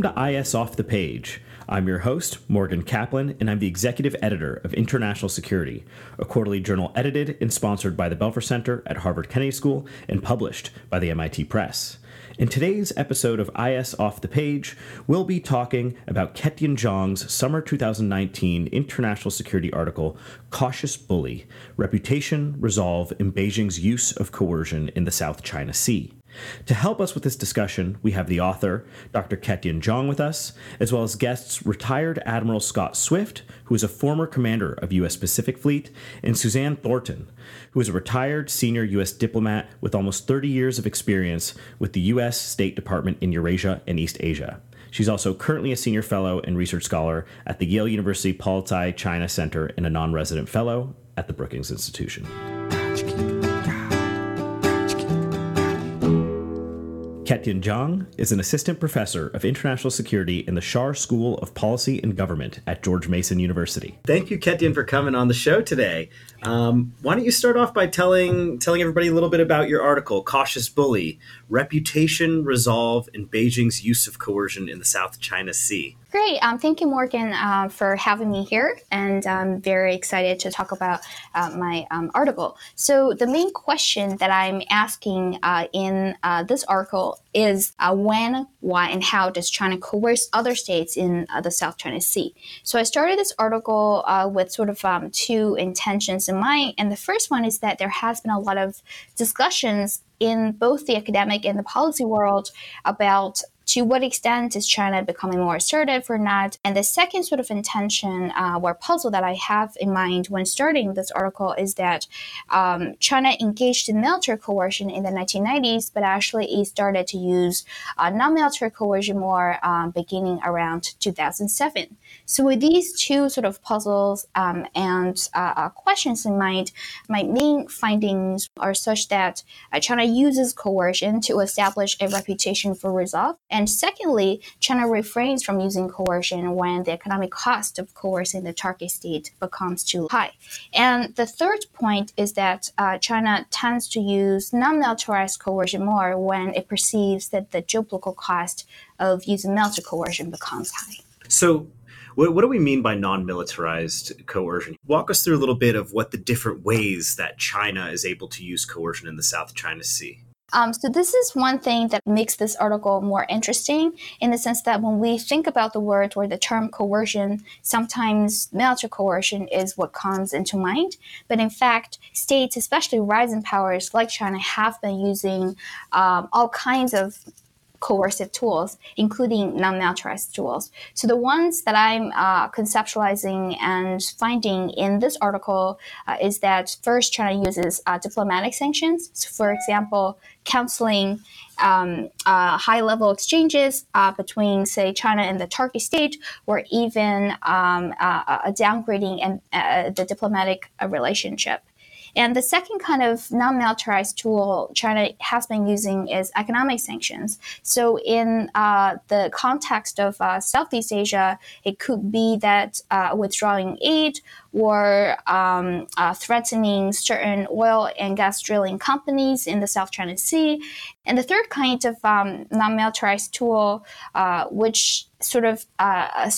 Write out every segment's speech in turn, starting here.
Welcome to IS Off the Page. I'm your host, Morgan Kaplan, and I'm the executive editor of International Security, a quarterly journal edited and sponsored by the Belfer Center at Harvard Kennedy School and published by the MIT Press. In today's episode of IS Off the Page, we'll be talking about Ketian Zhang's summer 2019 international security article, Cautious Bully Reputation, Resolve, and Beijing's Use of Coercion in the South China Sea. To help us with this discussion, we have the author, Dr. Ketian Zhang, with us, as well as guests retired Admiral Scott Swift, who is a former commander of U.S. Pacific Fleet, and Suzanne Thornton, who is a retired senior U.S. diplomat with almost 30 years of experience with the U.S. State Department in Eurasia and East Asia. She's also currently a senior fellow and research scholar at the Yale University Paul Tsai China Center and a non resident fellow at the Brookings Institution. Ketian Zhang is an assistant professor of international security in the Schar School of Policy and Government at George Mason University. Thank you, Ketian, for coming on the show today. Um, why don't you start off by telling telling everybody a little bit about your article, "Cautious Bully: Reputation, Resolve, and Beijing's Use of Coercion in the South China Sea." Great. Um, thank you, Morgan, uh, for having me here. And I'm very excited to talk about uh, my um, article. So, the main question that I'm asking uh, in uh, this article is uh, when, why, and how does China coerce other states in uh, the South China Sea? So, I started this article with sort of um, two intentions in mind. And the first one is that there has been a lot of discussions in both the academic and the policy world about to what extent is China becoming more assertive or not? And the second sort of intention uh, or puzzle that I have in mind when starting this article is that um, China engaged in military coercion in the 1990s, but actually it started to use uh, non military coercion more um, beginning around 2007. So, with these two sort of puzzles um, and uh, uh questions in mind, my main findings are such that uh, China uses coercion to establish a reputation for resolve. And secondly, China refrains from using coercion when the economic cost of coercing the target state becomes too high. And the third point is that uh, China tends to use non militarized coercion more when it perceives that the geopolitical cost of using military coercion becomes high. So, what, what, do we mean by non militarized coercion? Walk us through a little bit of what the different ways that China is able to use coercion in the South China Sea. Um, so this is one thing that makes this article more interesting in the sense that when we think about the word or the term coercion, sometimes military coercion is what comes into mind. But in fact, states, especially rising powers like China, have been using um, all kinds of coercive tools, including non-militarized tools. So the ones that I'm uh, conceptualizing and finding in this article uh, is that first China uses uh, diplomatic sanctions. So for example, counseling um, uh, high-level exchanges uh, between, say, China and the target state, or even um, uh, downgrading and the diplomatic relationship. And the second kind of non militarized tool China has been using is economic sanctions. So, in uh, the context of uh, Southeast Asia, it could be that uh, withdrawing aid or um, uh, threatening certain oil and gas drilling companies in the South China Sea. And the third kind of um, non militarized tool, uh, which sort of uh,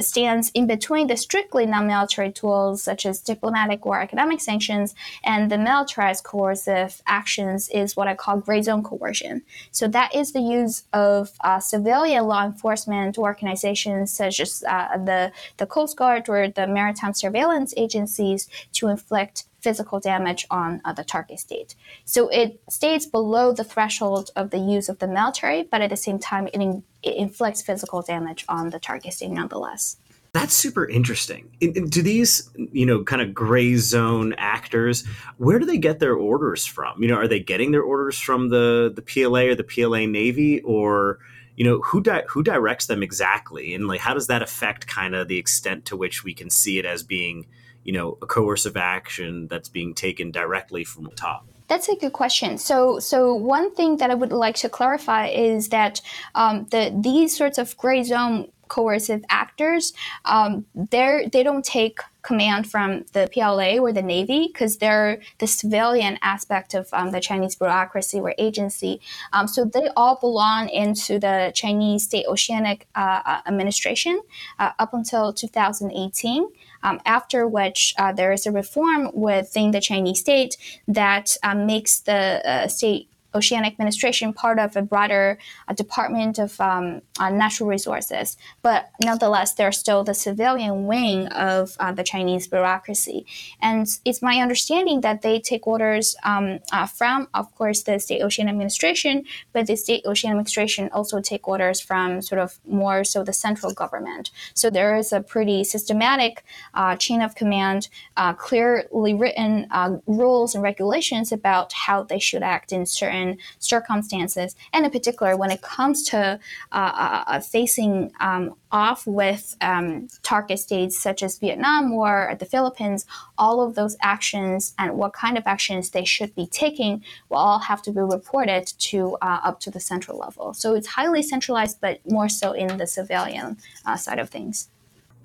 stands in between the strictly non-military tools such as diplomatic or economic sanctions and the militarized coercive actions is what I call gray zone coercion. So that is the use of uh, civilian law enforcement organizations such as uh, the the Coast Guard or the maritime surveillance agencies to inflict physical damage on uh, the target state. So it stays below the threshold of the use of the military, but at the same time, it, in, it inflicts physical damage on the target state nonetheless. That's super interesting. do these, you know, kind of gray zone actors, where do they get their orders from? You know, are they getting their orders from the the PLA or the PLA Navy, or you know, who di- who directs them exactly, and like how does that affect kind of the extent to which we can see it as being you know a coercive action that's being taken directly from the top That's a good question. So, so one thing that I would like to clarify is that um, the these sorts of gray zone coercive actors, um, they they don't take command from the PLA or the Navy because they're the civilian aspect of um, the Chinese bureaucracy or agency. Um, so they all belong into the Chinese State Oceanic uh, uh Administration uh, up until 2018. Um, after which uh, there is a reform within the Chinese state that um, makes the uh, state Oceanic Administration part of a broader uh, Department of um, uh, Natural Resources. But nonetheless, they're still the civilian wing of uh, the Chinese bureaucracy. And it's my understanding that they take orders um, uh, from, of course, the State Ocean Administration, but the State Ocean Administration also take orders from sort of more so the central government. So there is a pretty systematic uh, chain of command, uh, clearly written rules and regulations about how they should act in certain certain circumstances, and in particular when it comes to uh, uh, uh, facing um, off with um, target states such as Vietnam or the Philippines, all of those actions and what kind of actions they should be taking will all have to be reported to uh, up to the central level. So it's highly centralized, but more so in the civilian uh, side of things.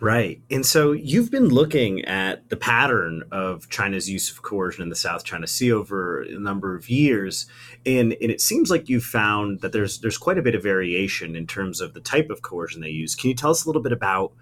Right. And so you've been looking at the pattern of China's use of coercion in the South China Sea over a number of years. And, and it seems like you found that there's there's quite a bit of variation in terms of the type of coercion they use. Can you tell us a little bit about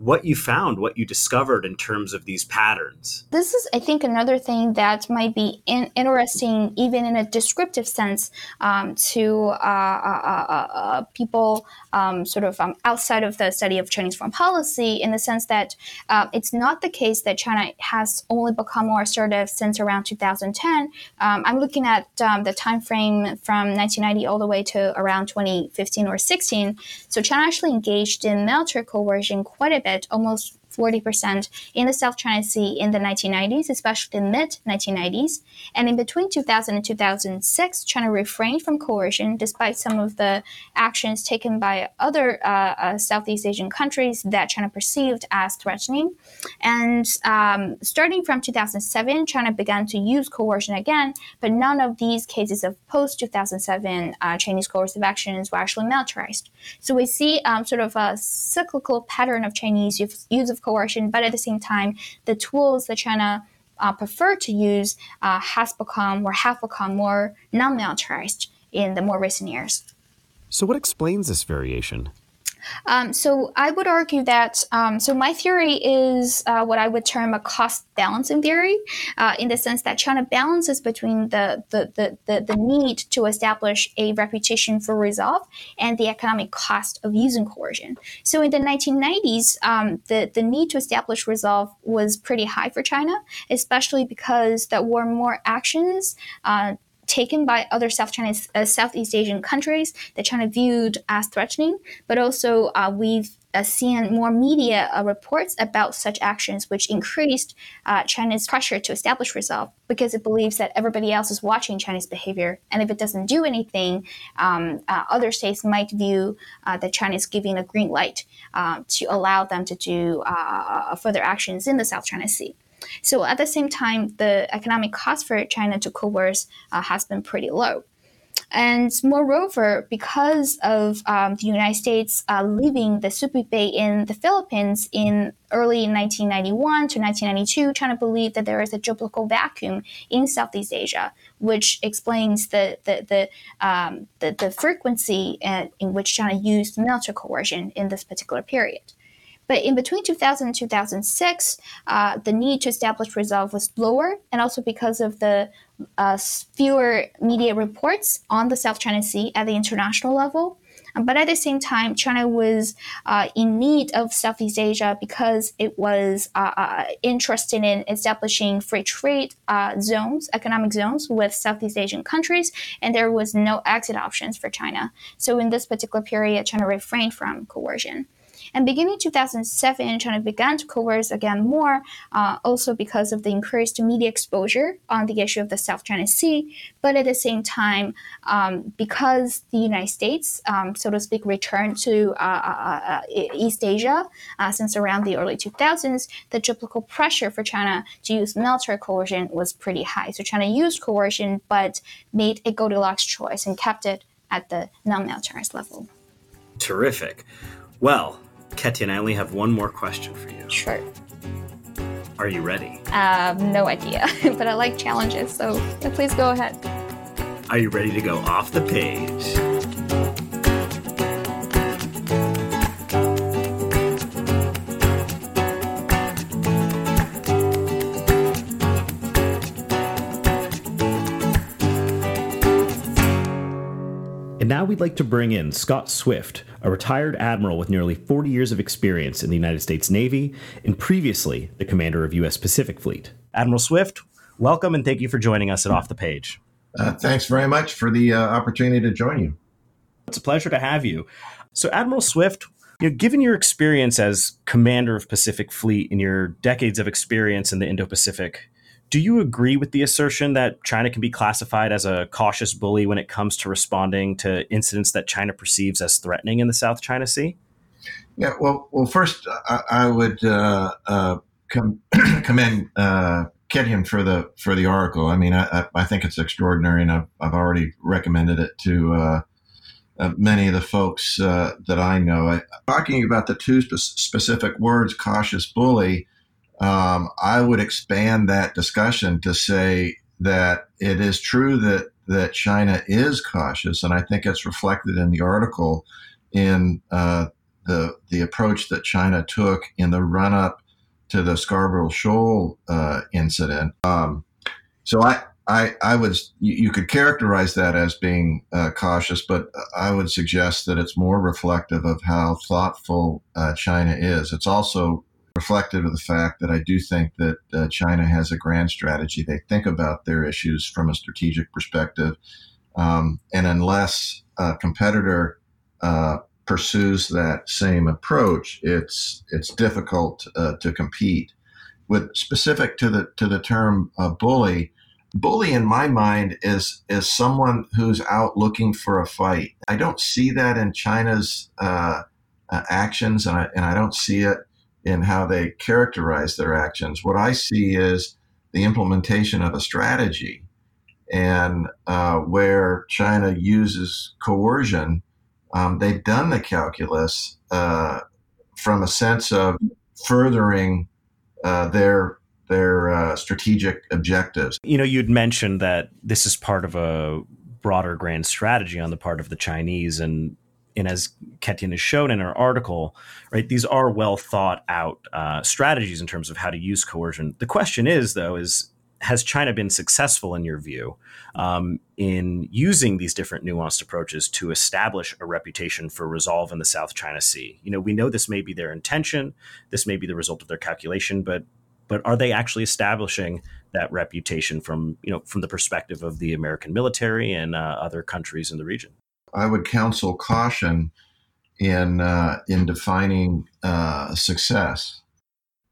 what you found, what you discovered in terms of these patterns. This is, I think, another thing that might be in, interesting, even in a descriptive sense, um, to uh, uh, uh, uh, uh people um, sort of um, outside of the study of Chinese foreign policy, in the sense that uh, it's not the case that China has only become more assertive since around 2010. Um, I'm looking at um, the time frame from 1990 all the way to around 2015 or 16. So China actually engaged in military coercion quite a bit almost 40% in the South China Sea in the 1990s, especially the mid 1990s. And in between 2000 and 2006, China refrained from coercion despite some of the actions taken by other uh, uh, Southeast Asian countries that China perceived as threatening. And um, starting from 2007, China began to use coercion again, but none of these cases of post 2007 uh, Chinese coercive actions were actually militarized. So we see um, sort of a cyclical pattern of Chinese use of coercion, but at the same time, the tools that China uh, prefer to use uh, has become or have become more non-militarized in the more recent years. So, what explains this variation? Um, so I would argue that um, so my theory is uh, what I would term a cost balancing theory, uh, in the sense that China balances between the the, the, the the need to establish a reputation for resolve and the economic cost of using coercion. So in the 1990s, um, the the need to establish resolve was pretty high for China, especially because there were more actions. Uh, taken by other South Chinese, uh, Southeast Asian countries that China viewed as threatening, but also uh, we've uh, seen more media uh, reports about such actions, which increased uh, China's pressure to establish resolve because it believes that everybody else is watching Chinese behavior. And if it doesn't do anything, um, uh, other states might view that China is giving a green light to allow them to do further actions in the South China Sea. So at the same time, the economic cost for China to coerce uh, has been pretty low. And moreover, because of um, the United States uh, leaving the Subic Bay in the Philippines in early 1991 to 1992, China believed that there is a geopolitical vacuum in Southeast Asia, which explains the the the, um, the, the, frequency uh, in which China used military coercion in this particular period. But in between 2000 and 2006, uh, the need to establish resolve was lower, and also because of the uh, fewer media reports on the South China Sea at the international level. Um, but at the same time, China was uh, in need of Southeast Asia because it was uh, uh interested in establishing free trade uh, zones, economic zones with Southeast Asian countries, and there was no exit options for China. So in this particular period, China refrained from coercion. And beginning 2007, China began to coerce again more, uh, also because of the increased media exposure on the issue of the South China Sea. But at the same time, um, because the United States, um, so to speak, returned to uh, uh, uh East Asia uh, since around the early 2000s, the geopolitical pressure for China to use military coercion was pretty high. So China used coercion, but made a Goldilocks choice and kept it at the non-militarized level. Terrific. Well, Ketian, I only have one more question for you. Sure. Are you ready? Um, no idea, but I like challenges, so please go ahead. Are you ready to go off the page? Now we'd like to bring in Scott Swift, a retired admiral with nearly 40 years of experience in the United States Navy and previously the commander of U.S. Pacific Fleet. Admiral Swift, welcome and thank you for joining us at Off the Page. Uh, thanks very much for the uh, opportunity to join you. It's a pleasure to have you. So, Admiral Swift, you know, given your experience as commander of Pacific Fleet and your decades of experience in the Indo Pacific, do you agree with the assertion that China can be classified as a cautious bully when it comes to responding to incidents that China perceives as threatening in the South China Sea? Yeah, well, well, first I, I would uh, uh, com- commend uh, Ketian for the for the article. I mean, I, I think it's extraordinary, and I've, I've already recommended it to uh, uh, many of the folks uh, that I know. I, talking about the two spe- specific words, cautious bully um, I would expand that discussion to say that it is true that that China is cautious, and I think it's reflected in the article in uh, the the approach that China took in the run up to the Scarborough Shoal uh, incident. Um, so I. I, I was you, could characterize that as being uh, cautious, but I would suggest that it's more reflective of how thoughtful uh, China is. It's also reflective of the fact that I do think that uh, China has a grand strategy. They think about their issues from a strategic perspective. Um, and unless a competitor uh, pursues that same approach, it's it's difficult uh, to compete. With specific to the to the term uh, bully, bully in my mind is is someone who's out looking for a fight. I don't see that in China's uh, uh, actions, and I, and I don't see it in how they characterize their actions. What I see is the implementation of a strategy, and uh, where China uses coercion, um, they've done the calculus uh, from a sense of furthering uh, their their uh, strategic objectives. You know, you'd mentioned that this is part of a broader grand strategy on the part of the Chinese, and and as Ketian has shown in her article, right, these are well thought out uh, strategies in terms of how to use coercion. The question is, though, is has China been successful in your view um, in using these different nuanced approaches to establish a reputation for resolve in the South China Sea? You know, we know this may be their intention, this may be the result of their calculation, but but are they actually establishing that reputation from you know from the perspective of the American military and uh, other countries in the region? I would counsel caution in uh, in defining uh, success,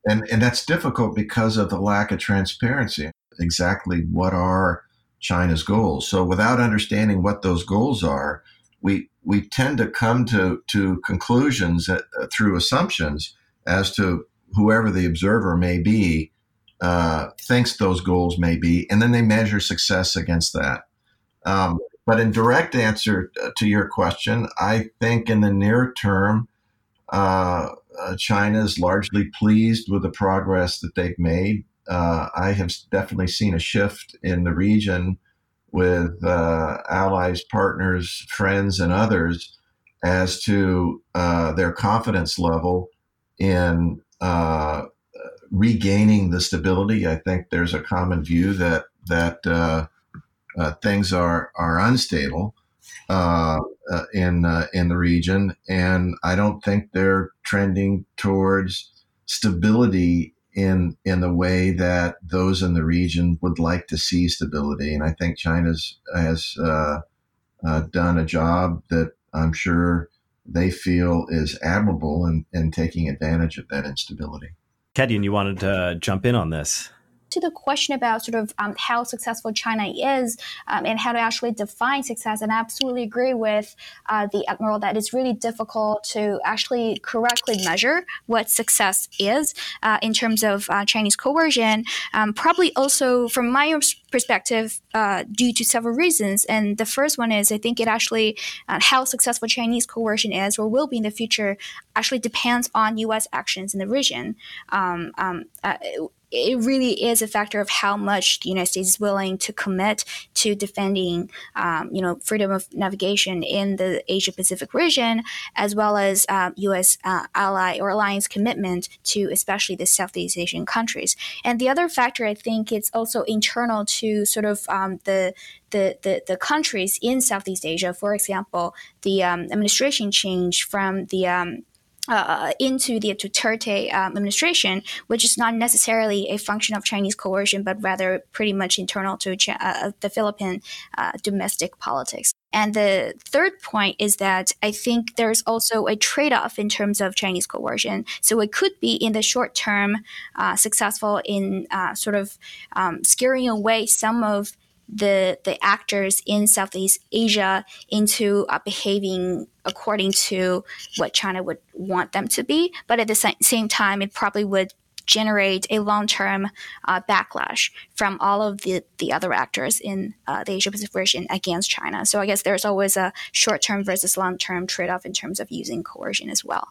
and and that's difficult because of the lack of transparency. Exactly what are China's goals? So without understanding what those goals are, we we tend to come to to conclusions that, uh, through assumptions as to whoever the observer may be uh, thinks those goals may be, and then they measure success against that. Um, but in direct answer uh, to your question, I think in the near term, uh, uh, China is largely pleased with the progress that they've made. Uh, I have definitely seen a shift in the region with uh, allies, partners, friends, and others as to uh, their confidence level in regaining the stability. I think there's a common view that that uh, things are are unstable uh, uh, in uh, in the region, and I don't think they're trending towards stability in in the way that those in the region would like to see stability. And I think China's has uh, done a job that I'm sure they feel is admirable in, in taking advantage of that instability. Ketian, you wanted to jump in on this to the question about sort of um, how successful China is um, and how to actually define success, and I absolutely agree with uh, the admiral that it's really difficult to actually correctly measure what success is uh, in terms of uh, Chinese coercion. Um, probably also, from my perspective, uh, due to several reasons. And the first one is I think it actually uh, how successful Chinese coercion is or will be in the future actually depends on U.S. actions in the region. Um, um, it really is a factor of how much the United States is willing to commit to defending, um, you know, freedom of navigation in the Asia Pacific region, as well as uh, U.S. Uh, ally or alliance commitment to especially the Southeast Asian countries. And the other factor, I think, it's also internal to sort of um, the the, the, the, countries in Southeast Asia, for example, the um, administration change from the um, uh, into the Duterte um, administration, which is not necessarily a function of Chinese coercion, but rather pretty much internal to uh, the Philippine uh, domestic politics. And the third point is that I think there's also a trade off in terms of Chinese coercion. So it could be in the short term uh, successful in uh, sort of um, scaring away some of the the actors in Southeast Asia into uh, behaving according to what China would want them to be. But at the same time, it probably would generate a long-term uh, backlash from all of the, the other actors in uh, the Asia Pacific region against China. So I guess there's always a short-term versus long-term trade-off in terms of using coercion as well.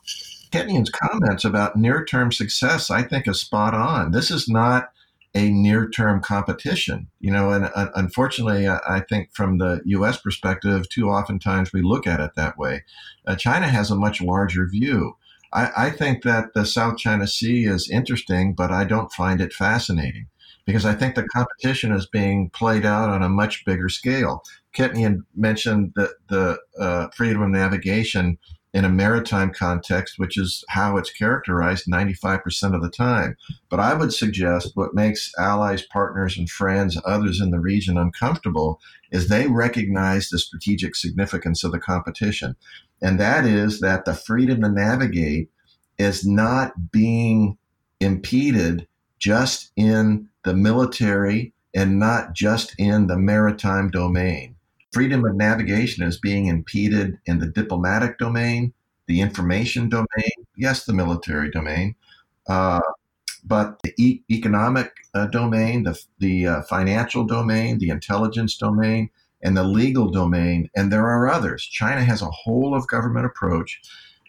Kenyon's comments about near-term success, I think, is spot on. This is not a near term competition. You know, and uh, unfortunately, I think from the U.S. perspective, too oftentimes we look at it that way. Uh, China has a much larger view. I, I, think that the South China Sea is interesting, but I don't find it fascinating because I think the competition is being played out on a much bigger scale. Ketian mentioned that the uh, freedom of navigation in a maritime context, which is how it's characterized 95% of the time. But I would suggest what makes allies, partners, and friends, others in the region uncomfortable is they recognize the strategic significance of the competition. And that is that the freedom to navigate is not being impeded just in the military and not just in the maritime domain freedom of navigation is being impeded in the diplomatic domain, the information domain, yes, the military domain, uh, but the e- economic uh, domain, the, the uh, financial domain, the intelligence domain, and the legal domain. And there are others. China has a whole of government approach.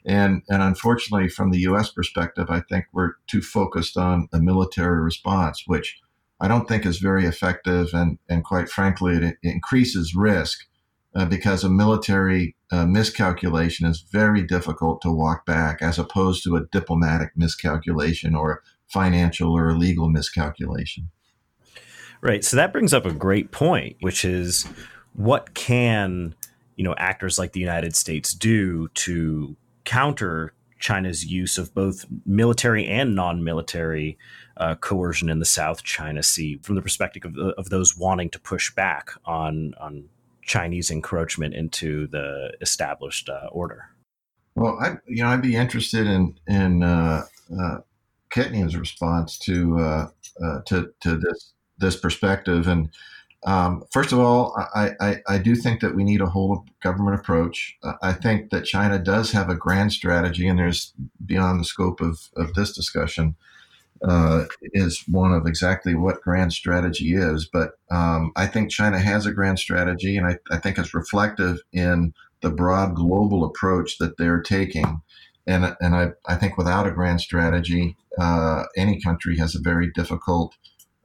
And, and unfortunately, from the U.S. perspective, I think we're too focused on a military response, which I don't think is very effective, and and quite frankly, it, it increases risk uh, because a military uh, miscalculation is very difficult to walk back, as opposed to a diplomatic miscalculation or a financial or a legal miscalculation. Right. So that brings up a great point, which is what can you know actors like the United States do to counter China's use of both military and non-military uh, coercion in the South China Sea, from the perspective of, of those wanting to push back on on Chinese encroachment into the established uh, order. Well, I you know I'd be interested in in uh, uh, response to uh, uh, to to this this perspective. And um, first of all, I, I, I do think that we need a whole government approach. I think that China does have a grand strategy, and there's beyond the scope of, of this discussion uh, is one of exactly what grand strategy is. But um, I think China has a grand strategy, and I, I, think it's reflective in the broad global approach that they're taking. And, and I, I think without a grand strategy, uh, any country has a very difficult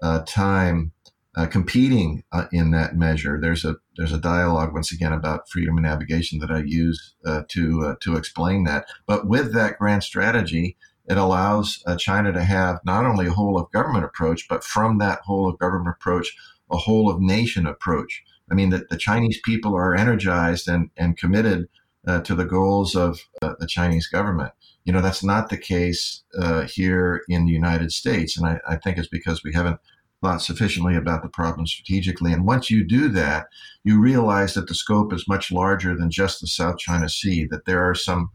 uh, time uh, competing uh, in that measure. There's a there's a dialogue once again about freedom of navigation that I use uh, to to explain that. But with that grand strategy, it allows uh, China to have not only a whole of government approach, but from that whole of government approach, a whole of nation approach. I mean, that the Chinese people are energized and, and committed uh, to the goals of uh, the Chinese government. You know, that's not the case uh, here in the United States. And I, I, think it's because we haven't thought sufficiently about the problem strategically. And once you do that, you realize that the scope is much larger than just the South China Sea, that there are some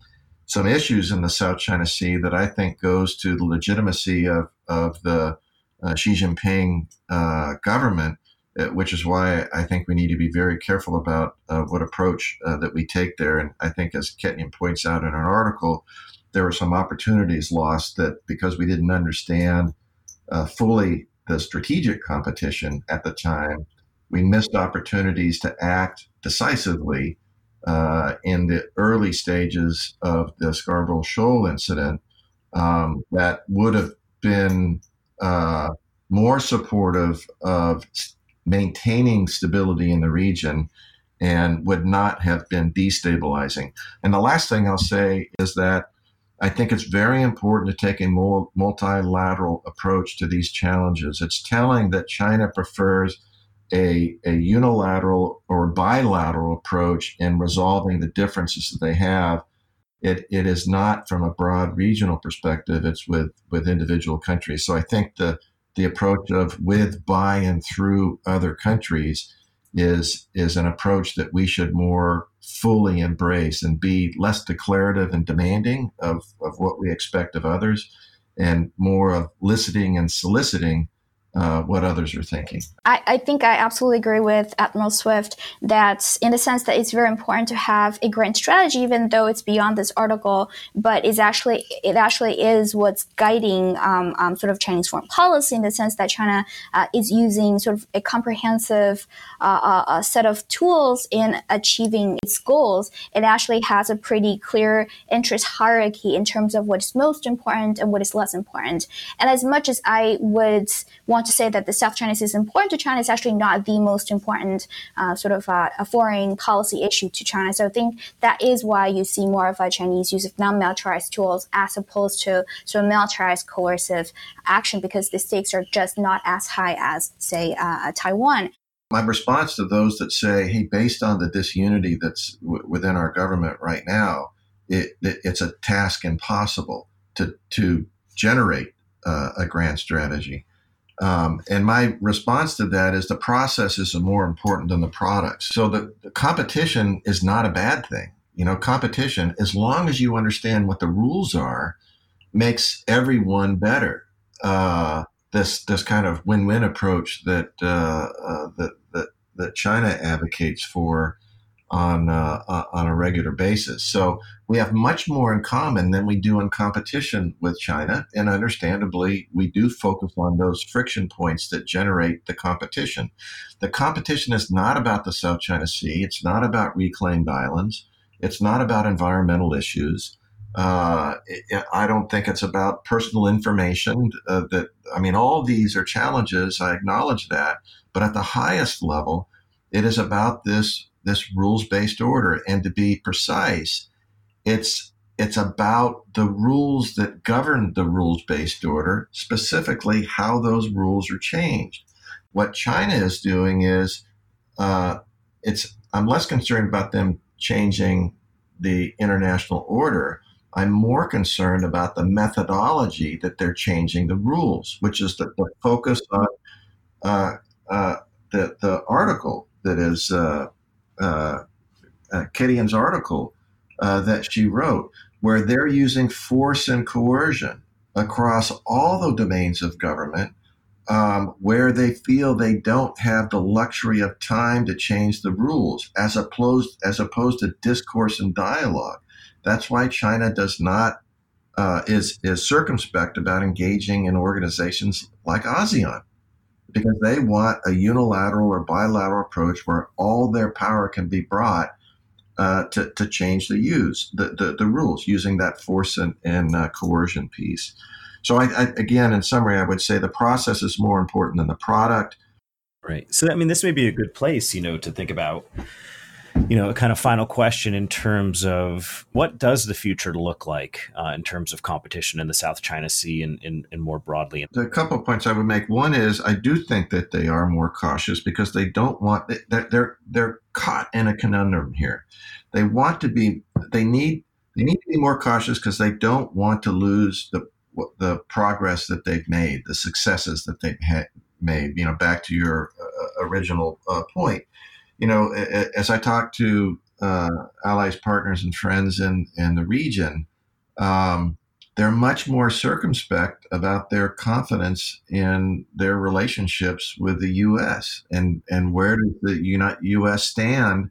some issues in the South China Sea that I think goes to the legitimacy of, of the uh, Xi Jinping uh, government, uh, which is why I think we need to be very careful about uh, what approach uh, that we take there. And I think, as Ketian points out in an article, there were some opportunities lost that because we didn't understand uh, fully the strategic competition at the time, we missed opportunities to act decisively uh, in the early stages of the Scarborough Shoal incident um, that would have been uh, more supportive of maintaining stability in the region and would not have been destabilizing. And the last thing I'll say is that I think it's very important to take a more multilateral approach to these challenges. It's telling that China prefers a, a unilateral or bilateral approach in resolving the differences that they have. It, it is not from a broad regional perspective, it's with, with individual countries. So I think the, the approach of with, by, and through other countries is, is an approach that we should more fully embrace and be less declarative and demanding of, of what we expect of others and more of listening and soliciting uh, what others are thinking. I, I, think I absolutely agree with Admiral Swift that, in the sense that it's very important to have a grand strategy, even though it's beyond this article, but it's actually it actually is what's guiding um, um, sort of Chinese foreign policy in the sense that China uh, is using sort of a comprehensive uh, uh, set of tools in achieving its goals. It actually has a pretty clear interest hierarchy in terms of what is most important and what is less important. And as much as I would want to say that the South China Sea is important to China is actually not the most important uh, sort of uh, a foreign policy issue to China. So I think that is why you see more of a Chinese use of non-militarized tools as opposed to sort of militarized coercive action because the stakes are just not as high as, say, uh, Taiwan. My response to those that say, "Hey, based on the disunity that's w- within our government right now, it, it, it's a task impossible to to generate uh, a grand strategy." Um, and my response to that is the processes are more important than the products. So the, the, competition is not a bad thing. You know, competition, as long as you understand what the rules are, makes everyone better. Uh, this this kind of win-win approach that uh, uh, that, that that China advocates for on uh, uh, on a regular basis. So we have much more in common than we do in competition with China, and understandably, we do focus on those friction points that generate the competition. The competition is not about the South China Sea. It's not about reclaimed islands. It's not about environmental issues. Uh, I don't think it's about personal information. Uh, that I mean, all these are challenges. I acknowledge that, but at the highest level, it is about this this rules based order. And to be precise, it's it's about the rules that govern the rules based order, specifically how those rules are changed. What China is doing is uh, it's I'm less concerned about them changing the international order. I'm more concerned about the methodology that they're changing the rules, which is the, the focus on uh, uh, the, the article that is uh, uh, uh, Ketian's article uh, that she wrote, where they're using force and coercion across all the domains of government, um, where they feel they don't have the luxury of time to change the rules, as opposed as opposed to discourse and dialogue. That's why China does not uh, is is circumspect about engaging in organizations like ASEAN because they want a unilateral or bilateral approach where all their power can be brought uh, to, to change the use the, the, the, rules using that force and, and uh, coercion piece. So I, I, again, in summary, I would say the process is more important than the product. Right. So I mean, this may be a good place, you know, to think about you know, a kind of final question in terms of what does the future look like uh, in terms of competition in the South China Sea and, and, and more broadly? A couple of points I would make. One is I do think that they are more cautious because they don't want they're they're, they're caught in a conundrum here. They want to be they need they need to be more cautious because they don't want to lose the the progress that they've made, the successes that they've made. You know, back to your uh, original uh, point. You know, as I talk to uh, allies, partners, and friends in in the region, um, they're much more circumspect about their confidence in their relationships with the U.S. and and where does the U.S. stand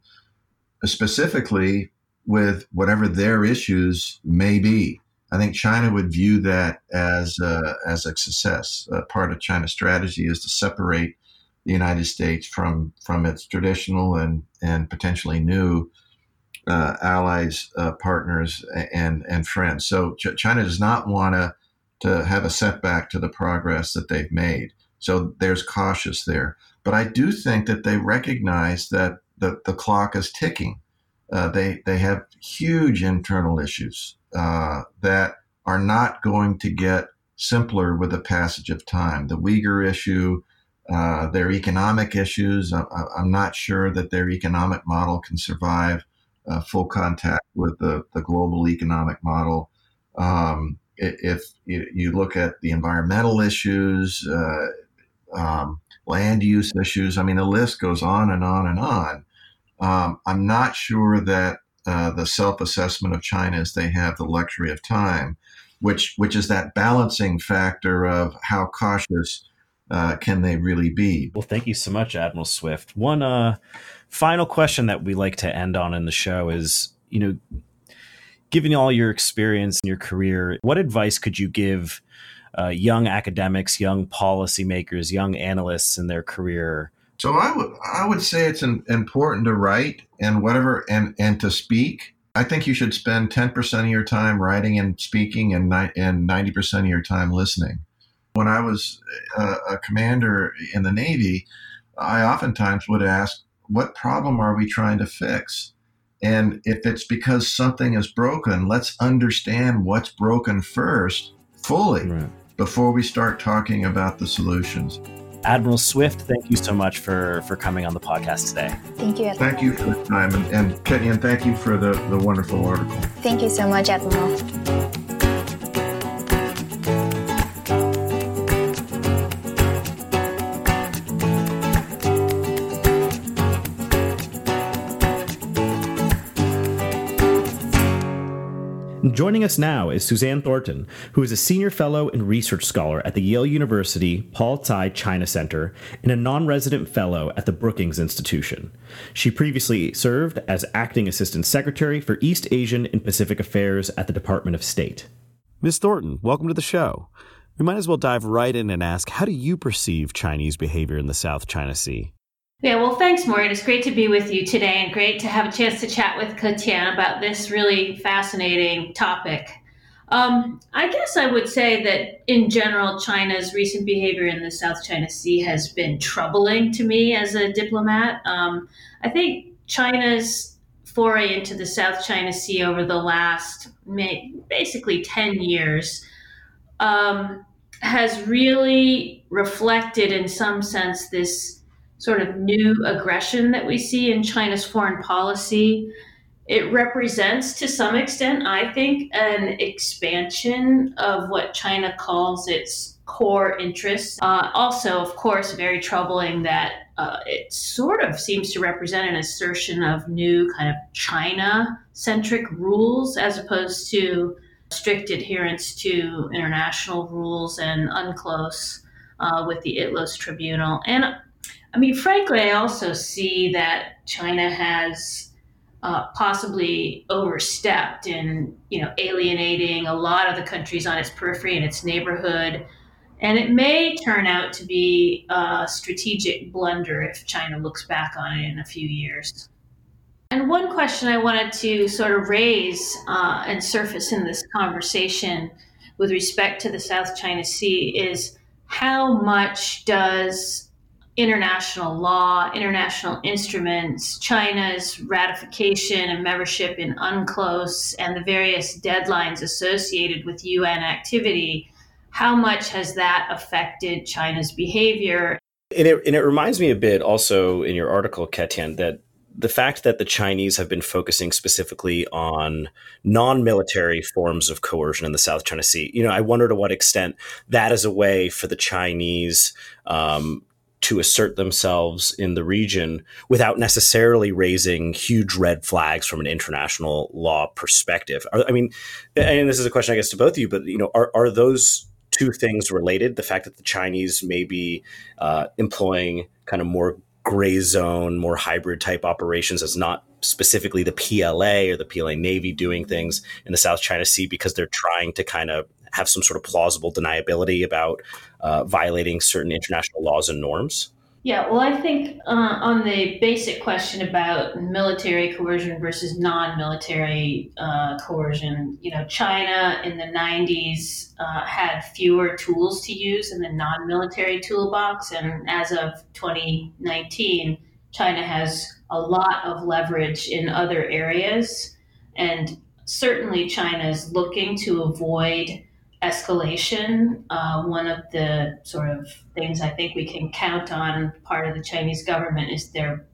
specifically with whatever their issues may be. I think China would view that as a, as a success. part of China's strategy is to separate the United States from from its traditional and and potentially new uh, allies, uh, partners, and and friends. So Ch- China does not want to to have a setback to the progress that they've made. So there's cautious there. But I do think that they recognize that the, the clock is ticking. Uh, they they have huge internal issues uh, that are not going to get simpler with the passage of time. The Uyghur issue, uh, their economic issues. I, am not sure that their economic model can survive uh, full contact with the, the global economic model. Um, if you, look at the environmental issues, uh, um, land use issues, I mean, the list goes on and on and on. Um, I'm not sure that uh, the self-assessment of China is they have the luxury of time, which which is that balancing factor of how cautious uh, can they really be. Well, thank you so much, Admiral Swift. One uh, final question that we like to end on in the show is, you know, given all your experience in your career, what advice could you give uh, young academics, young policymakers, young analysts in their career? So I would I would say it's an, important to write and whatever and and to speak. I think you should spend ten percent of your time writing and speaking, and ni- and ninety percent of your time listening. When I was a, a commander in the Navy, I oftentimes would ask, "What problem are we trying to fix?" And if it's because something is broken, let's understand what's broken first, fully, right. before we start talking about the solutions. Admiral Swift, thank you so much for for coming on the podcast today. Thank you. Admiral. Thank you for the time, and, and Kenny, and thank you for the, the wonderful article. Thank you so much, Admiral. Joining us now is Suzanne Thornton, who is a senior fellow and research scholar at the Yale University Paul Tsai China Center and a non resident fellow at the Brookings Institution. She previously served as acting assistant secretary for East Asian and Pacific Affairs at the Department of State. Ms. Thornton, welcome to the show. We might as well dive right in and ask how do you perceive Chinese behavior in the South China Sea? Yeah, well, thanks, Morgan. It's great to be with you today and great to have a chance to chat with Ketian about this really fascinating topic. Um, I guess I would say that in general, China's recent behavior in the South China Sea has been troubling to me as a diplomat. Um, I think China's foray into the South China Sea over the last basically 10 years um, has really reflected, in some sense, this sort of new aggression that we see in China's foreign policy. It represents, to some extent, I think, an expansion of what China calls its core interests. Uh, also, of course, very troubling that uh, it sort of seems to represent an assertion of new kind of China centric rules as opposed to strict adherence to international rules and UNCLOS uh, with the ITLOS tribunal. And I mean, frankly, I also see that China has uh, possibly overstepped in, you know, alienating a lot of the countries on its periphery and its neighborhood. And it may turn out to be a strategic blunder if China looks back on it in a few years. And one question I wanted to sort of raise uh, and surface in this conversation with respect to the South China Sea is how much does international law, international instruments, China's ratification and membership in UNCLOS, and the various deadlines associated with UN activity, how much has that affected China's behavior? And it, and it reminds me a bit also in your article, Ketian, that the fact that the Chinese have been focusing specifically on non-military forms of coercion in the South China Sea, you know, I wonder to what extent that is a way for the Chinese um, to assert themselves in the region without necessarily raising huge red flags from an international law perspective. I mean, and this is a question I guess to both of you, but you know, are are those two things related? The fact that the Chinese may be uh, employing kind of more gray zone, more hybrid type operations as not specifically the PLA or the PLA Navy doing things in the South China Sea because they're trying to kind of have some sort of plausible deniability about uh, violating certain international laws and norms? Yeah, well, I think uh, on the basic question about military coercion versus non-military uh, coercion, you know, China in the '90s uh, had fewer tools to use in the non-military toolbox, and as of 2019, China has a lot of leverage in other areas, and certainly China is looking to avoid escalation. Uh, one of the sort of things I think we can count on part of the Chinese government is they're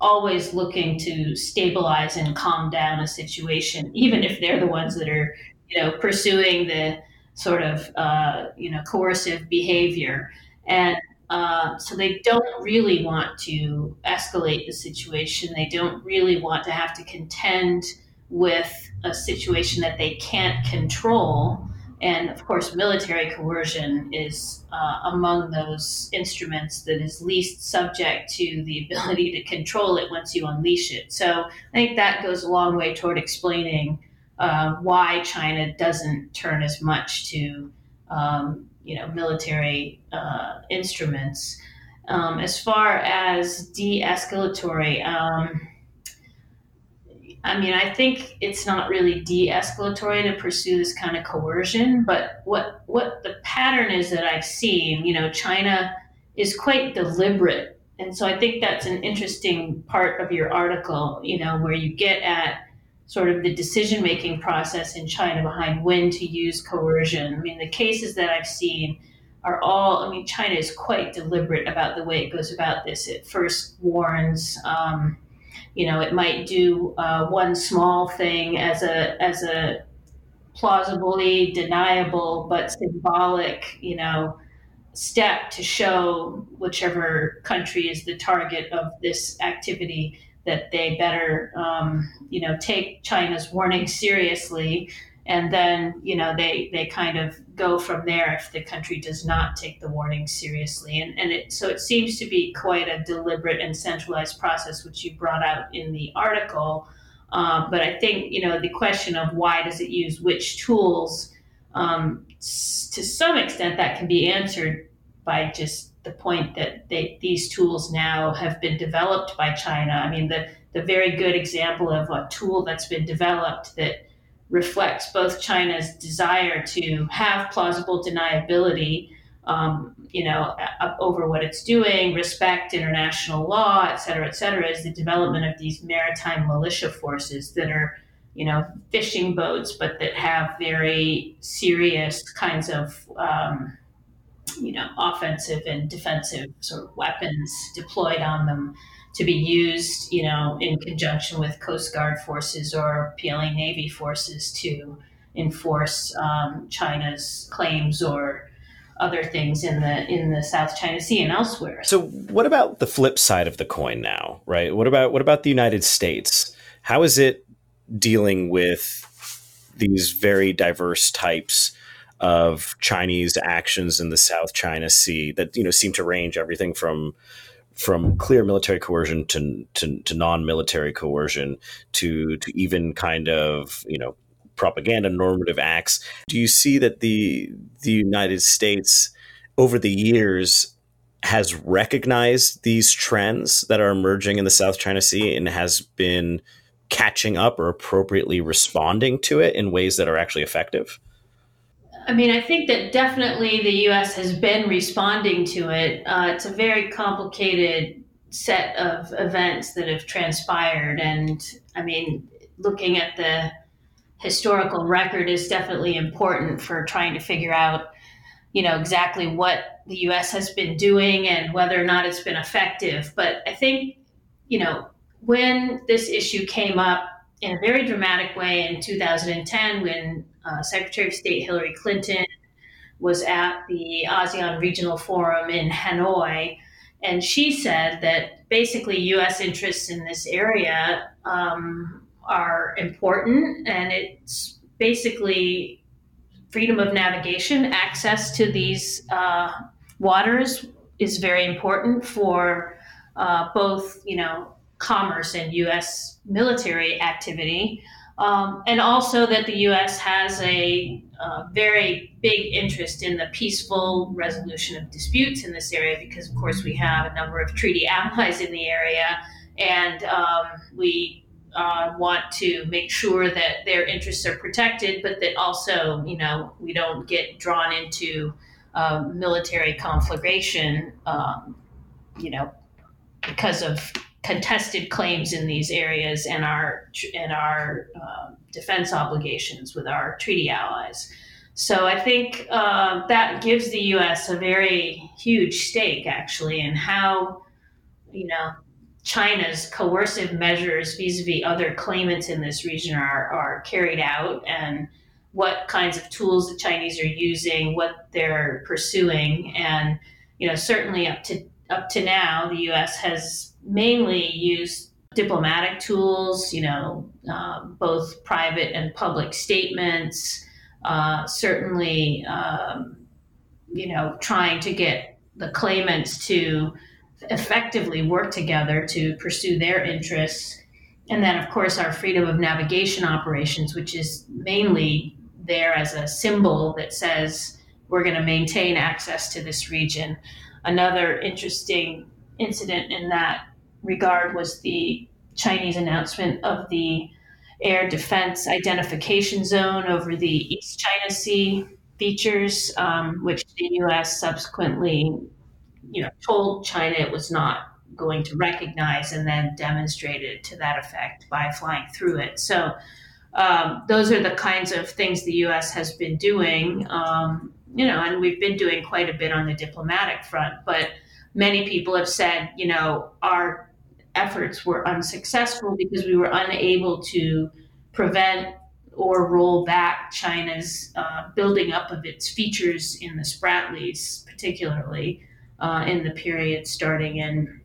always looking to stabilize and calm down a situation, even if they're the ones that are, you know, pursuing the sort of, uh, you know, coercive behavior. And uh, so they don't really want to escalate the situation. They don't really want to have to contend with a situation that they can't control. And of course, military coercion is uh, among those instruments that is least subject to the ability to control it once you unleash it. So I think that goes a long way toward explaining uh, why China doesn't turn as much to um, you know military uh, instruments. Um, as far as de-escalatory. Um, I mean, I think it's not really de-escalatory to pursue this kind of coercion, but what what the pattern is that I've seen, you know, China is quite deliberate, and so I think that's an interesting part of your article, you know, where you get at sort of the decision making process in China behind when to use coercion. I mean, the cases that I've seen are all, I mean, China is quite deliberate about the way it goes about this. It first warns. Um, you know, it might do uh, one small thing as a as a plausibly deniable but symbolic, you know, step to show whichever country is the target of this activity that they better, um, you know, take China's warning seriously and then you know they they kind of go from there if the country does not take the warning seriously and and it so it seems to be quite a deliberate and centralized process which you brought out in the article um, but I think you know the question of why does it use which tools um, to some extent that can be answered by just the point that they, these tools now have been developed by China. I mean the the very good example of a tool that's been developed that reflects both China's desire to have plausible deniability, um, you know, over what it's doing, respect international law, et cetera, et cetera, is the development of these maritime militia forces that are, you know, fishing boats, but that have very serious kinds of, um, you know, offensive and defensive sort of weapons deployed on them to be used, you know, in conjunction with Coast Guard forces or PLA Navy forces to enforce um, China's claims or other things in the in the South China Sea and elsewhere. So, what about the flip side of the coin now? Right? What about what about the United States? How is it dealing with these very diverse types of Chinese actions in the South China Sea that you know seem to range everything from from clear military coercion to, to, to non-military coercion to to even kind of you know propaganda normative acts. Do you see that the the united states over the years has recognized these trends that are emerging in the south china sea and has been catching up or appropriately responding to it in ways that are actually effective I mean, I think that definitely the U.S. has been responding to it. Uh, it's a very complicated set of events that have transpired, and I mean, looking at the historical record is definitely important for trying to figure out, you know, exactly what the U.S. has been doing and whether or not it's been effective. But I think, you know, when this issue came up in a very dramatic way in 2010, when uh, Secretary of State Hillary Clinton was at the ASEAN Regional Forum in Hanoi, and she said that basically U.S. interests in this area um, are important, and it's basically freedom of navigation, access to these uh, waters is very important for uh, both, you know, commerce and U.S. military activity, um, and also that the U.S. has a uh, very big interest in the peaceful resolution of disputes in this area because, of course, we have a number of treaty allies in the area, and um, we uh, want to make sure that their interests are protected, but that also, you know, we don't get drawn into uh, military conflagration, um, you know, because of contested claims in these areas and our and our uh, defense obligations with our treaty allies. So I think uh, that gives the U.S. a very huge stake, actually, in how you know China's coercive measures vis-a-vis other claimants in this region are, are carried out and what kinds of tools the Chinese are using, what they're pursuing, and you know certainly up to up to now, the U.S. has mainly used diplomatic tools, you know, uh, both private and public statements. Uh, certainly, um, you know, trying to get the claimants to effectively work together to pursue their interests. And then, of course, our freedom of navigation operations, which is mainly there as a symbol that says we're going to maintain access to this region. Another interesting incident in that regard was the Chinese announcement of the air defense identification zone over the East China Sea features, um, which the U.S. subsequently you know, told China it was not going to recognize and then demonstrated to that effect by flying through it. So um, those are the kinds of things the U.S. has been doing, um, you know, and we've been doing quite a bit on the diplomatic front. But many people have said, you know, our efforts were unsuccessful because we were unable to prevent or roll back China's uh, building up of its features in the Spratlys, particularly uh, in the period starting in,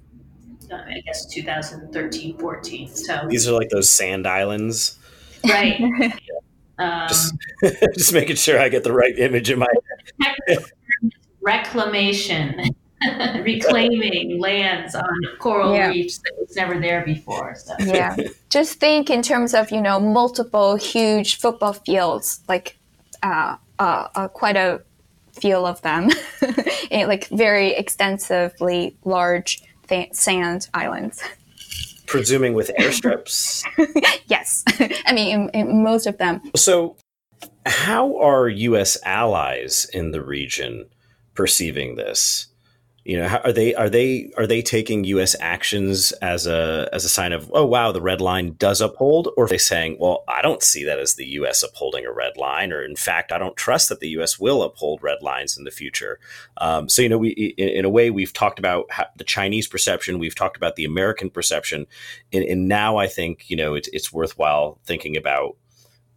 uh, I guess, 2013 14. So these are like those sand islands. Right. um, just, just making sure I get the right image in my head. reclamation. reclaiming lands on coral yeah. reefs that was never there before. So. Yeah, just think in terms of you know multiple huge football fields, like uh, uh, uh, quite a feel of them, like very extensively large th- sand islands. Presuming with airstrips. yes, I mean in, in most of them. So, how are U.S. allies in the region perceiving this? You know are they are they are they taking us actions as a as a sign of oh wow the red line does uphold? Or are they saying well i don't see that as the us upholding a red line or in fact i don't trust that the us will uphold red lines in the future? Um, so you know we in, in, a way we've talked about the chinese perception we've talked about the american perception and, and now i think you know it's, it's worthwhile thinking about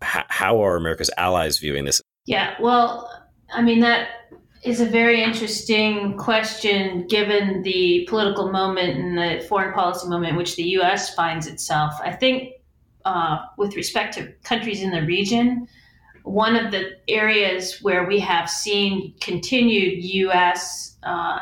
how are america's allies viewing this? Yeah well i mean that is a very interesting question given the political moment and the foreign policy moment in which the U.S. finds itself. I think, uh, with respect to countries in the region, one of the areas where we have seen continued U.S. Uh,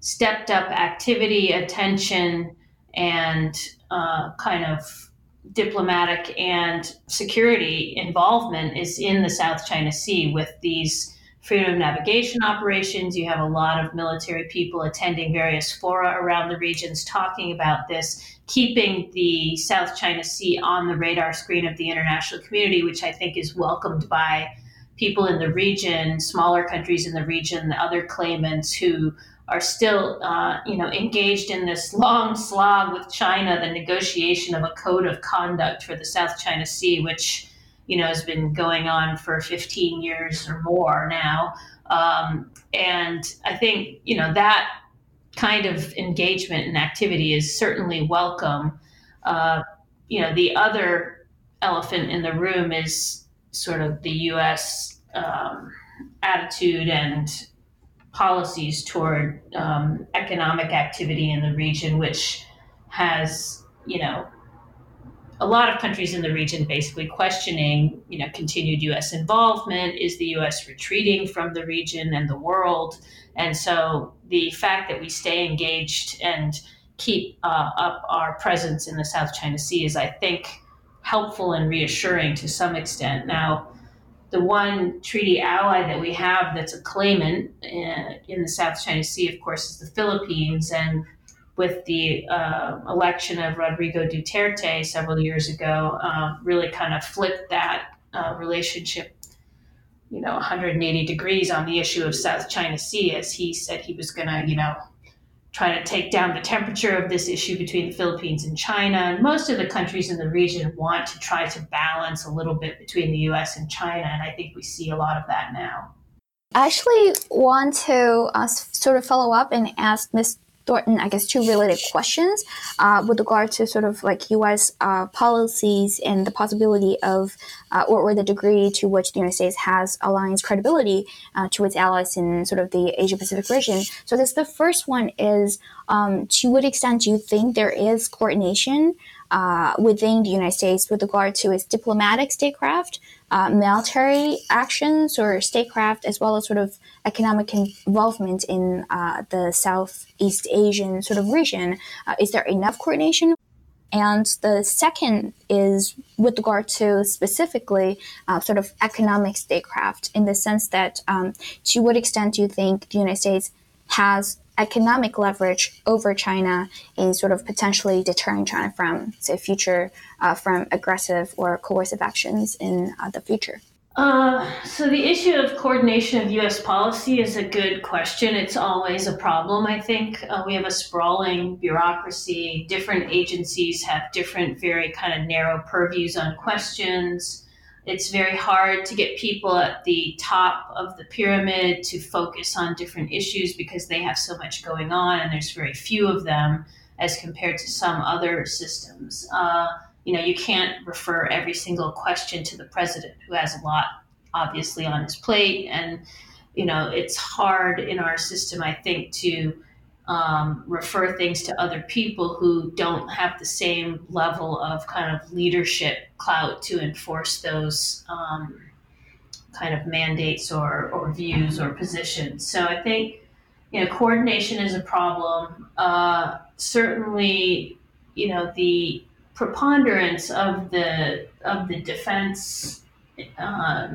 stepped up activity, attention, and uh, kind of diplomatic and security involvement is in the South China Sea with these freedom of navigation operations. You have a lot of military people attending various fora around the regions talking about this, keeping the South China Sea on the radar screen of the international community, which I think is welcomed by people in the region, smaller countries in the region, the other claimants who are still, uh, you know, engaged in this long slog with China, the negotiation of a code of conduct for the South China Sea, which you know, has been going on for 15 years or more now. Um, and I think, you know, that kind of engagement and activity is certainly welcome. Uh, you know, the other elephant in the room is sort of the U.S. Um, attitude and policies toward um, economic activity in the region, which has, you know, a lot of countries in the region basically questioning, you know, continued U.S. involvement. Is the U.S. retreating from the region and the world? And so the fact that we stay engaged and keep uh, up our presence in the South China Sea is, I think, helpful and reassuring to some extent. Now, the one treaty ally that we have that's a claimant in, uh, in the South China Sea, of course, is the Philippines. And with the uh, election of Rodrigo Duterte several years ago, uh, really kind of flipped that uh, relationship, you know, 180 degrees on the issue of South China Sea, as he said he was going to, you know, try to take down the temperature of this issue between the Philippines and China. And most of the countries in the region want to try to balance a little bit between the US and China. And I think we see a lot of that now. I actually want to uh, sort of follow up and ask Ms. Thornton, I guess, two related questions uh, with regard to sort of like U.S. Uh, policies and the possibility of, uh, or, or, the degree to which the United States has alliance credibility uh, to its allies in sort of the Asia Pacific region. So, guess the first one is um, to what extent do you think there is coordination uh, within the United States with regard to its diplomatic statecraft, uh, military actions or statecraft, as well as sort of economic involvement in uh, the Southeast Asian sort of region. Uh, is there enough coordination? And the second is with regard to specifically uh, sort of economic statecraft, in the sense that um, to what extent do you think the United States has economic leverage over China in sort of potentially deterring China from, say, future, uh, from aggressive or coercive actions in uh, the future? Uh, so the issue of coordination of U.S. policy is a good question. It's always a problem. I think uh, we have a sprawling bureaucracy. Different agencies have different, very kind of narrow purviews on questions it's very hard to get people at the top of the pyramid to focus on different issues because they have so much going on and there's very few of them as compared to some other systems. Uh, you know, you can't refer every single question to the president who has a lot obviously on his plate and you know it's hard in our system i think to um, refer things to other people who don't have the same level of kind of leadership clout to enforce those um, kind of mandates or, or views or positions. So I think you know coordination is a problem. Uh, certainly, you know the preponderance of the of the defense uh,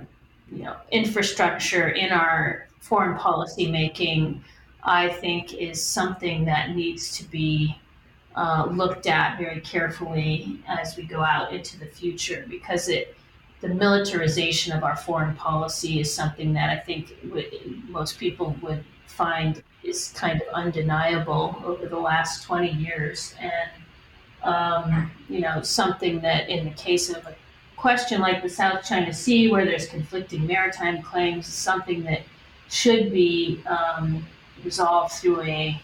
you know infrastructure in our foreign policy making I think is something that needs to be uh, looked at very carefully as we go out into the future because it the militarization of our foreign policy is something that I think most people would find is kind of undeniable over the last 20 years. And um, you know something that in the case of a question like the South China Sea where there's conflicting maritime claims is something that should be um, resolved through a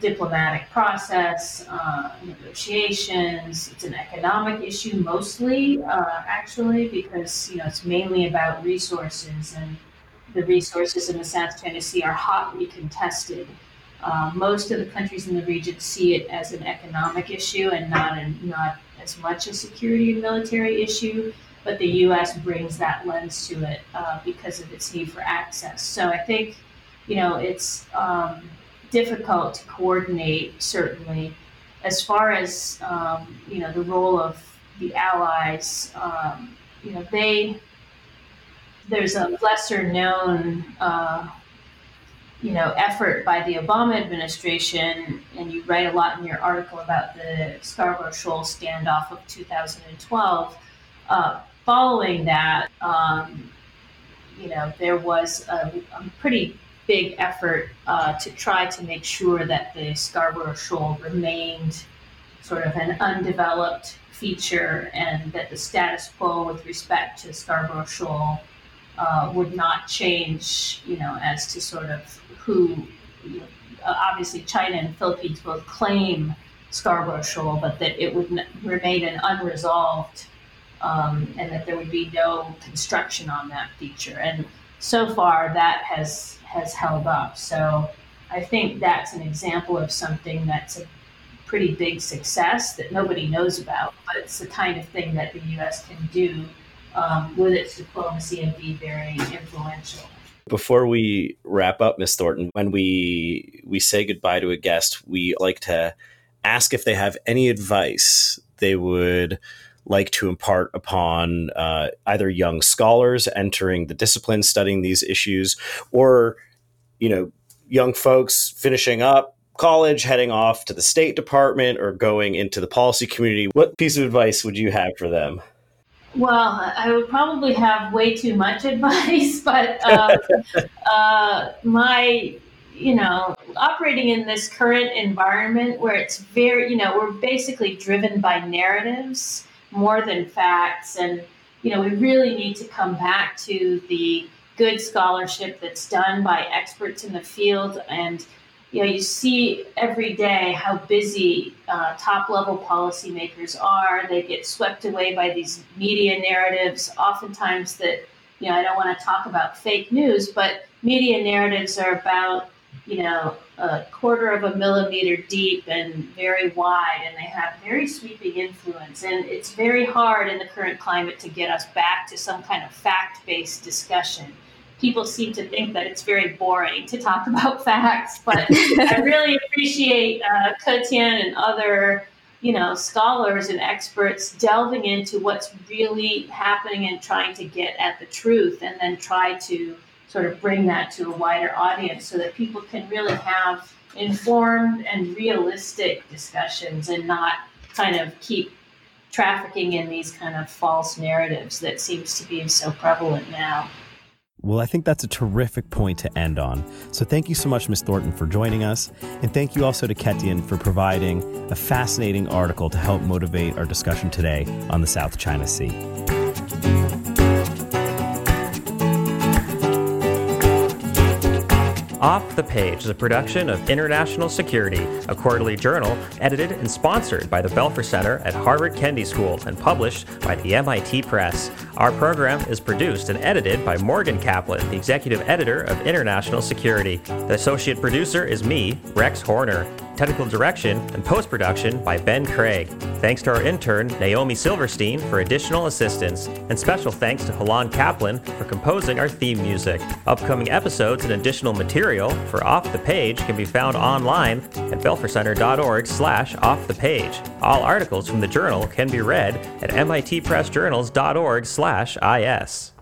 diplomatic process, uh, negotiations. It's an economic issue mostly, uh, actually, because you know it's mainly about resources, and the resources in the South China Sea are hotly contested. Uh, most of the countries in the region see it as an economic issue and not not as much a security and military issue. But the U.S. brings that lens to it uh, because of its need for access. So I think you know, it's um, difficult to coordinate, certainly. As far as, um, you know, the role of the allies, um, you know, they, there's a lesser known, uh, you know, effort by the Obama administration, and you write a lot in your article about the Scarborough Shoal standoff of 2012. Uh, following that, um, you know, there was a, a pretty big effort uh, to try to make sure that the Scarborough Shoal remained sort of an undeveloped feature and that the status quo with respect to Scarborough Shoal uh, would not change, you know, as to sort of who, you know, obviously China and Philippines both claim Scarborough Shoal, but that it would n- remain an unresolved um, and that there would be no construction on that feature. And so far, that has has held up. So I think that's an example of something that's a pretty big success that nobody knows about, but it's the kind of thing that the U.S. can do um, with its diplomacy and be very influential. Before we wrap up, Miss Thornton, when we we say goodbye to a guest, we like to ask if they have any advice they would like to impart upon uh, either young scholars entering the discipline studying these issues or you know young folks finishing up college heading off to the state department or going into the policy community. What piece of advice would you have for them? Well i would probably have way too much advice but uh, uh, my you know operating in this current environment where it's very you know we're basically driven by narratives more than facts. And, you know, we really need to come back to the good scholarship that's done by experts in the field. And, you know, you see every day how busy uh, top level policymakers are. They get swept away by these media narratives, oftentimes that, you know, I don't want to talk about fake news, but media narratives are about you know, a quarter of a millimeter deep and very wide, and they have very sweeping influence. And it's very hard in the current climate to get us back to some kind of fact based discussion. People seem to think that it's very boring to talk about facts, but I really appreciate uh, Ketian and other you know scholars and experts delving into what's really happening and trying to get at the truth and then try to sort of bring that to a wider audience so that people can really have informed and realistic discussions and not kind of keep trafficking in these kind of false narratives that seems to be so prevalent now. Well, I think that's a terrific point to end on. So thank you so much, Ms. Thornton, for joining us. And thank you also to Ketian for providing a fascinating article to help motivate our discussion today on the South China Sea. Off the Page is a production of International Security, a quarterly journal edited and sponsored by the Belfer Center at Harvard Kennedy School and published by the MIT Press. Our program is produced and edited by Morgan Kaplan, the executive editor of International Security. The associate producer is me, Rex Horner technical direction, and post production by Ben Craig. Thanks to our intern, Naomi Silverstein, for additional assistance, and special thanks to Halan Kaplan for composing our theme music. Upcoming episodes and additional material for Off the Page can be found online at belfercenter.org slash off the page. All articles from the journal can be read at mitpressjournals.org slash is.